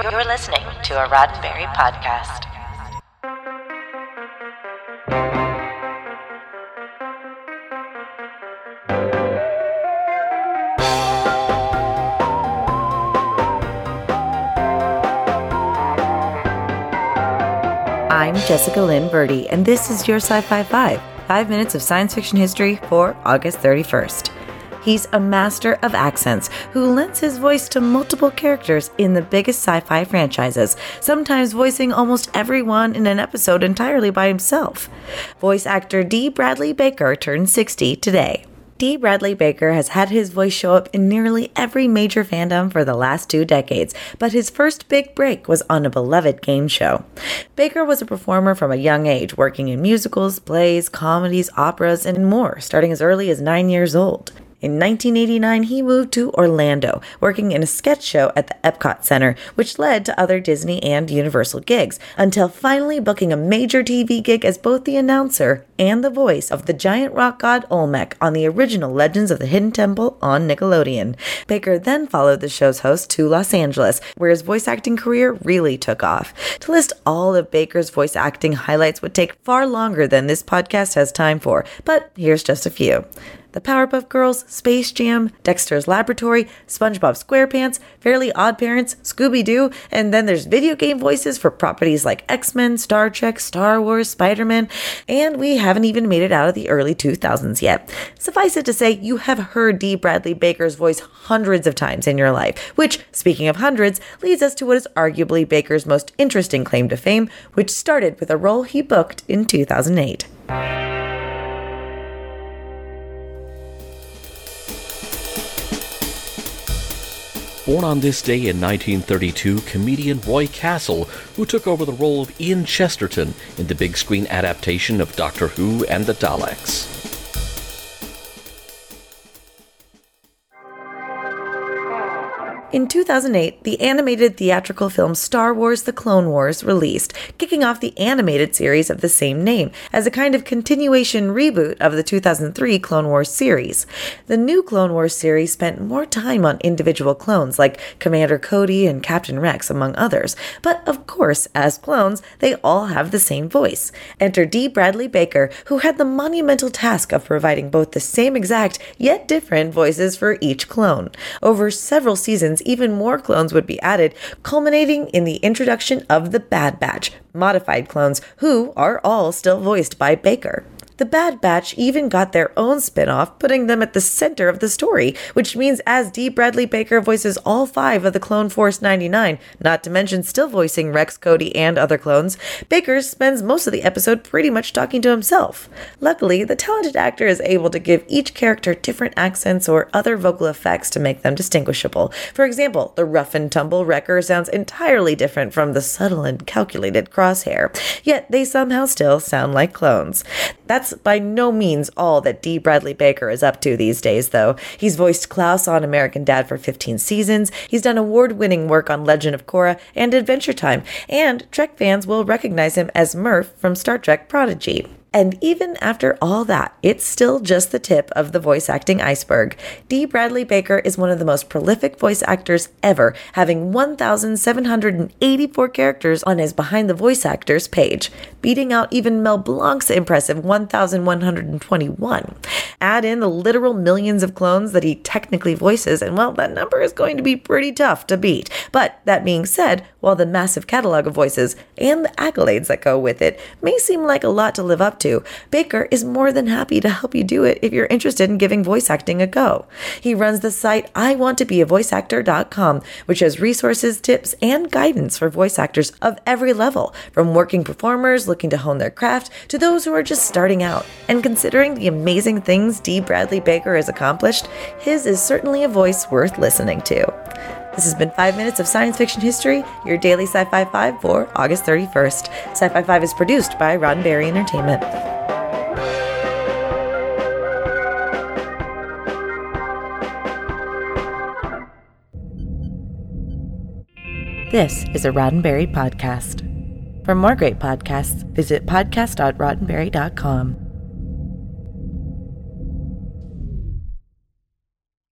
You're listening to a Roddenberry podcast. I'm Jessica Lynn Verdi, and this is your Sci Fi 5, five minutes of science fiction history for August 31st. He's a master of accents who lends his voice to multiple characters in the biggest sci fi franchises, sometimes voicing almost everyone in an episode entirely by himself. Voice actor Dee Bradley Baker turned 60 today. Dee Bradley Baker has had his voice show up in nearly every major fandom for the last two decades, but his first big break was on a beloved game show. Baker was a performer from a young age, working in musicals, plays, comedies, operas, and more, starting as early as nine years old. In 1989, he moved to Orlando, working in a sketch show at the Epcot Center, which led to other Disney and Universal gigs, until finally booking a major TV gig as both the announcer and the voice of the giant rock god Olmec on the original Legends of the Hidden Temple on Nickelodeon. Baker then followed the show's host to Los Angeles, where his voice acting career really took off. To list all of Baker's voice acting highlights would take far longer than this podcast has time for, but here's just a few. The Powerpuff Girls, Space Jam, Dexter's Laboratory, SpongeBob SquarePants, Fairly Odd Parents, Scooby Doo, and then there's video game voices for properties like X Men, Star Trek, Star Wars, Spider Man, and we haven't even made it out of the early 2000s yet. Suffice it to say, you have heard Dee Bradley Baker's voice hundreds of times in your life, which, speaking of hundreds, leads us to what is arguably Baker's most interesting claim to fame, which started with a role he booked in 2008. Born on this day in 1932, comedian Roy Castle, who took over the role of Ian Chesterton in the big screen adaptation of Doctor Who and the Daleks. In 2008, the animated theatrical film Star Wars The Clone Wars released, kicking off the animated series of the same name as a kind of continuation reboot of the 2003 Clone Wars series. The new Clone Wars series spent more time on individual clones like Commander Cody and Captain Rex, among others, but of course, as clones, they all have the same voice. Enter Dee Bradley Baker, who had the monumental task of providing both the same exact yet different voices for each clone. Over several seasons, even more clones would be added, culminating in the introduction of the Bad Batch, modified clones who are all still voiced by Baker. The Bad Batch even got their own spin off, putting them at the center of the story, which means as Dee Bradley Baker voices all five of the Clone Force 99, not to mention still voicing Rex, Cody, and other clones, Baker spends most of the episode pretty much talking to himself. Luckily, the talented actor is able to give each character different accents or other vocal effects to make them distinguishable. For example, the rough and tumble Wrecker sounds entirely different from the subtle and calculated Crosshair, yet they somehow still sound like clones. That's by no means all that Dee Bradley Baker is up to these days, though. He's voiced Klaus on American Dad for 15 seasons, he's done award winning work on Legend of Korra and Adventure Time, and Trek fans will recognize him as Murf from Star Trek Prodigy. And even after all that, it's still just the tip of the voice acting iceberg. Dee Bradley Baker is one of the most prolific voice actors ever, having 1,784 characters on his Behind the Voice Actors page, beating out even Mel Blanc's impressive 1,121. Add in the literal millions of clones that he technically voices, and well, that number is going to be pretty tough to beat. But that being said, while the massive catalog of voices and the accolades that go with it may seem like a lot to live up to, Baker is more than happy to help you do it if you're interested in giving voice acting a go. He runs the site iwanttobeavoiceactor.com, which has resources, tips, and guidance for voice actors of every level, from working performers looking to hone their craft to those who are just starting out. And considering the amazing things Dee Bradley Baker has accomplished, his is certainly a voice worth listening to. This has been 5 Minutes of Science Fiction History, your daily Sci Fi 5 for August 31st. Sci Fi 5 is produced by Roddenberry Entertainment. This is a Roddenberry podcast. For more great podcasts, visit podcast.roddenberry.com.